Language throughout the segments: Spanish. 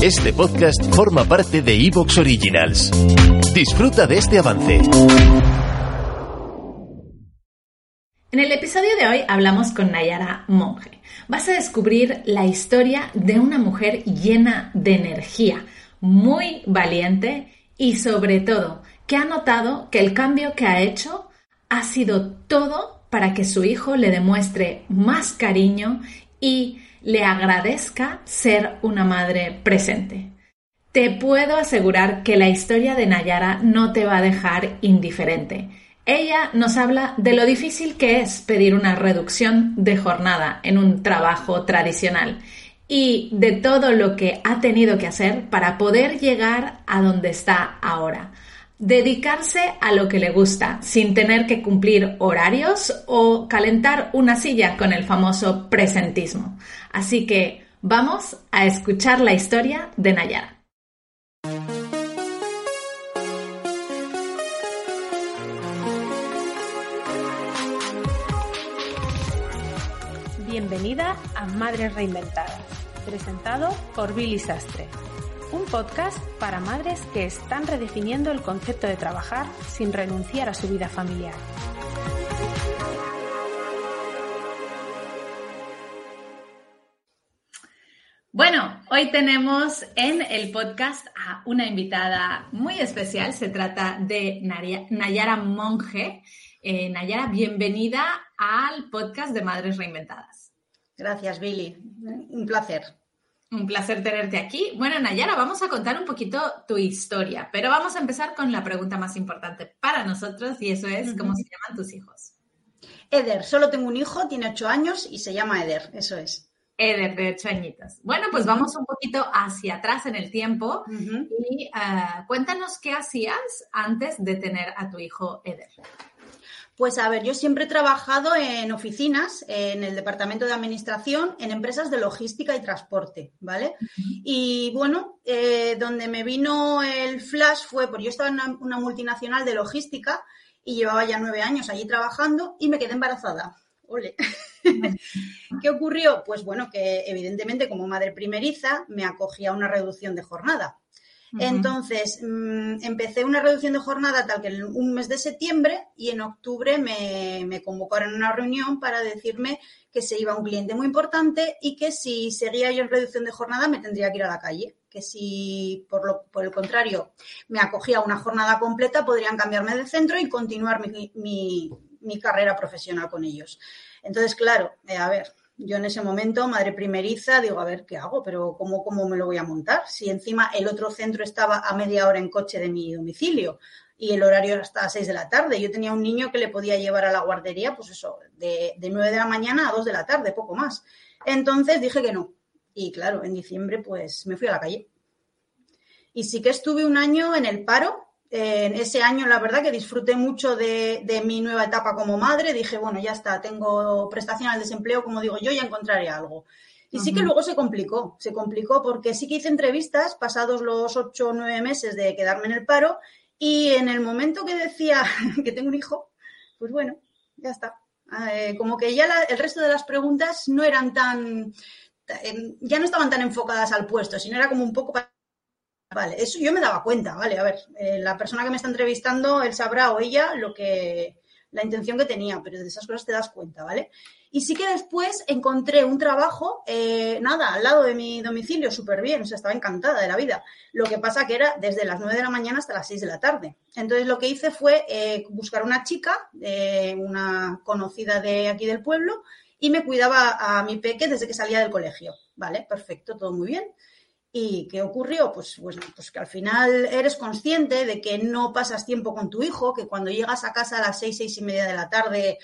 Este podcast forma parte de Evox Originals. Disfruta de este avance. En el episodio de hoy hablamos con Nayara Monge. Vas a descubrir la historia de una mujer llena de energía, muy valiente y sobre todo que ha notado que el cambio que ha hecho ha sido todo para que su hijo le demuestre más cariño y le agradezca ser una madre presente. Te puedo asegurar que la historia de Nayara no te va a dejar indiferente. Ella nos habla de lo difícil que es pedir una reducción de jornada en un trabajo tradicional y de todo lo que ha tenido que hacer para poder llegar a donde está ahora dedicarse a lo que le gusta sin tener que cumplir horarios o calentar una silla con el famoso presentismo. Así que vamos a escuchar la historia de Nayara. Bienvenida a Madres Reinventadas, presentado por Billy Sastre un podcast para madres que están redefiniendo el concepto de trabajar sin renunciar a su vida familiar. Bueno, hoy tenemos en el podcast a una invitada muy especial. Se trata de Nayara Monge. Eh, Nayara, bienvenida al podcast de Madres Reinventadas. Gracias, Billy. Un placer. Un placer tenerte aquí. Bueno, Nayara, vamos a contar un poquito tu historia, pero vamos a empezar con la pregunta más importante para nosotros y eso es, ¿cómo se llaman tus hijos? Eder, solo tengo un hijo, tiene ocho años y se llama Eder, eso es. Eder, de ocho añitos. Bueno, pues vamos un poquito hacia atrás en el tiempo y ah, cuéntanos qué hacías antes de tener a tu hijo Eder. Pues a ver, yo siempre he trabajado en oficinas, en el departamento de administración, en empresas de logística y transporte, ¿vale? Y bueno, eh, donde me vino el flash fue, porque yo estaba en una, multinacional de logística y llevaba ya nueve años allí trabajando y me quedé embarazada. Ole. ¿Qué ocurrió? Pues bueno, que evidentemente como madre primeriza me acogía a una reducción de jornada. Entonces, mm, empecé una reducción de jornada tal que en un mes de septiembre y en octubre me, me, convocaron a una reunión para decirme que se iba un cliente muy importante y que si seguía yo en reducción de jornada me tendría que ir a la calle. Que si, por, lo, por el contrario, me acogía una jornada completa, podrían cambiarme de centro y continuar mi, mi, mi carrera profesional con ellos. Entonces, claro, eh, a ver, yo en ese momento, madre primeriza, digo, a ver, ¿qué hago? Pero ¿cómo, ¿cómo me lo voy a montar? Si encima el otro centro estaba a media hora en coche de mi domicilio y el horario era hasta las 6 de la tarde. Yo tenía un niño que le podía llevar a la guardería, pues eso, de, de 9 de la mañana a 2 de la tarde, poco más. Entonces dije que no. Y claro, en diciembre pues me fui a la calle. Y sí que estuve un año en el paro, en ese año, la verdad que disfruté mucho de, mi nueva etapa como madre. Dije, bueno, ya está, tengo prestación al desempleo, como digo yo, ya encontraré algo. Y sí que luego se complicó, se complicó porque sí que hice entrevistas pasados los ocho o nueve meses de quedarme en el paro y en el momento que decía que tengo un hijo, pues bueno, ya está. Eh, como que ya el resto de las preguntas no eran tan, ya no estaban tan enfocadas al puesto, sino era como un poco para Eso yo me daba cuenta, vale, a ver, eh, la persona que me está entrevistando, él sabrá o ella lo que, la intención que tenía, pero de esas cosas te das cuenta, ¿vale? Y sí que después encontré un trabajo, eh, nada, al lado de mi domicilio, súper bien, o sea, estaba encantada de la vida. Lo que pasa que era desde las 9 de la mañana hasta las 6 de la tarde. Entonces lo que hice fue eh, buscar una chica, una conocida de aquí del pueblo, y me cuidaba a mi peque desde que salía del colegio. Vale, perfecto, todo muy bien. ¿Y qué ocurrió? Pues, pues, pues, que al final eres consciente de que no pasas tiempo con tu hijo, que cuando llegas a casa a las seis, seis y media de la tarde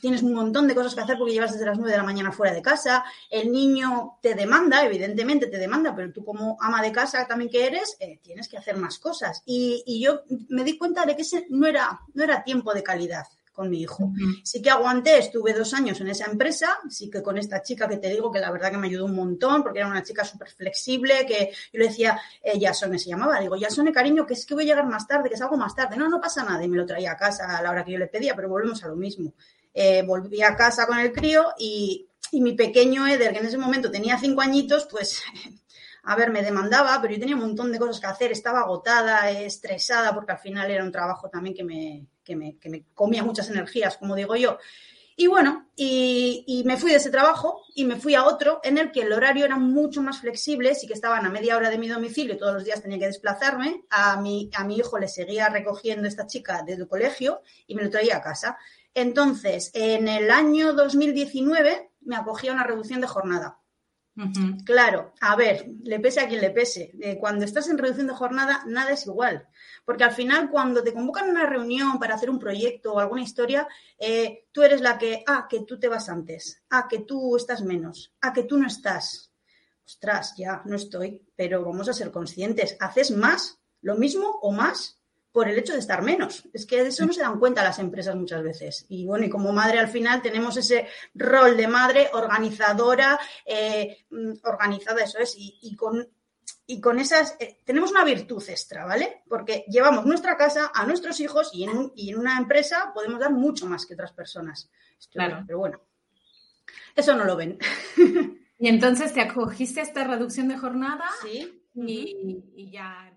tienes un montón de cosas que hacer porque llevas desde las nueve de la mañana fuera de casa, el niño te demanda, evidentemente te demanda, pero tú como ama de casa también que eres, eh, tienes que hacer más cosas. Y, y, yo me di cuenta de que ese no era, no era tiempo de calidad con mi hijo. Sí que aguanté, estuve dos años en esa empresa, sí que con esta chica que te digo que la verdad que me ayudó un montón, porque era una chica súper flexible, que yo le decía, eh, Yasone se llamaba, digo, Yasone, cariño, que es que voy a llegar más tarde, que salgo más tarde. No, no pasa nada, y me lo traía a casa a la hora que yo le pedía, pero volvemos a lo mismo. Eh, volví a casa con el crío y, y mi pequeño Eder, que en ese momento tenía cinco añitos, pues a ver, me demandaba, pero yo tenía un montón de cosas que hacer, estaba agotada, estresada, porque al final era un trabajo también que me, que me, que me comía muchas energías, como digo yo. Y bueno, y, me fui de ese trabajo y me fui a otro en el que el horario era mucho más flexible, sí que estaban a media hora de mi domicilio todos los días tenía que desplazarme. A mi, a mi hijo le seguía recogiendo esta chica del colegio y me lo traía a casa. Entonces, en el año 2019 me acogía una reducción de jornada. Claro, a ver, le pese a quien le pese. Eh, cuando estás en reducción de jornada, nada es igual. Porque al final, cuando te convocan a una reunión para hacer un proyecto o alguna historia, eh, tú eres la que, ah, que tú te vas antes, ah, que tú estás menos, ah, que tú no estás. Ostras, ya no estoy, pero vamos a ser conscientes. ¿Haces más, lo mismo o más por el hecho de estar menos. Es que de eso no se dan cuenta las empresas muchas veces. Y bueno, y como madre al final tenemos ese rol de madre organizadora, eh, mm, organizada, eso es, y, con y con esas eh, tenemos una virtud extra, ¿vale? Porque llevamos nuestra casa a nuestros hijos y en, y en una empresa podemos dar mucho más que otras personas. claro. Pero bueno, eso no lo ven. Y entonces te acogiste a esta reducción de jornada sí. y ya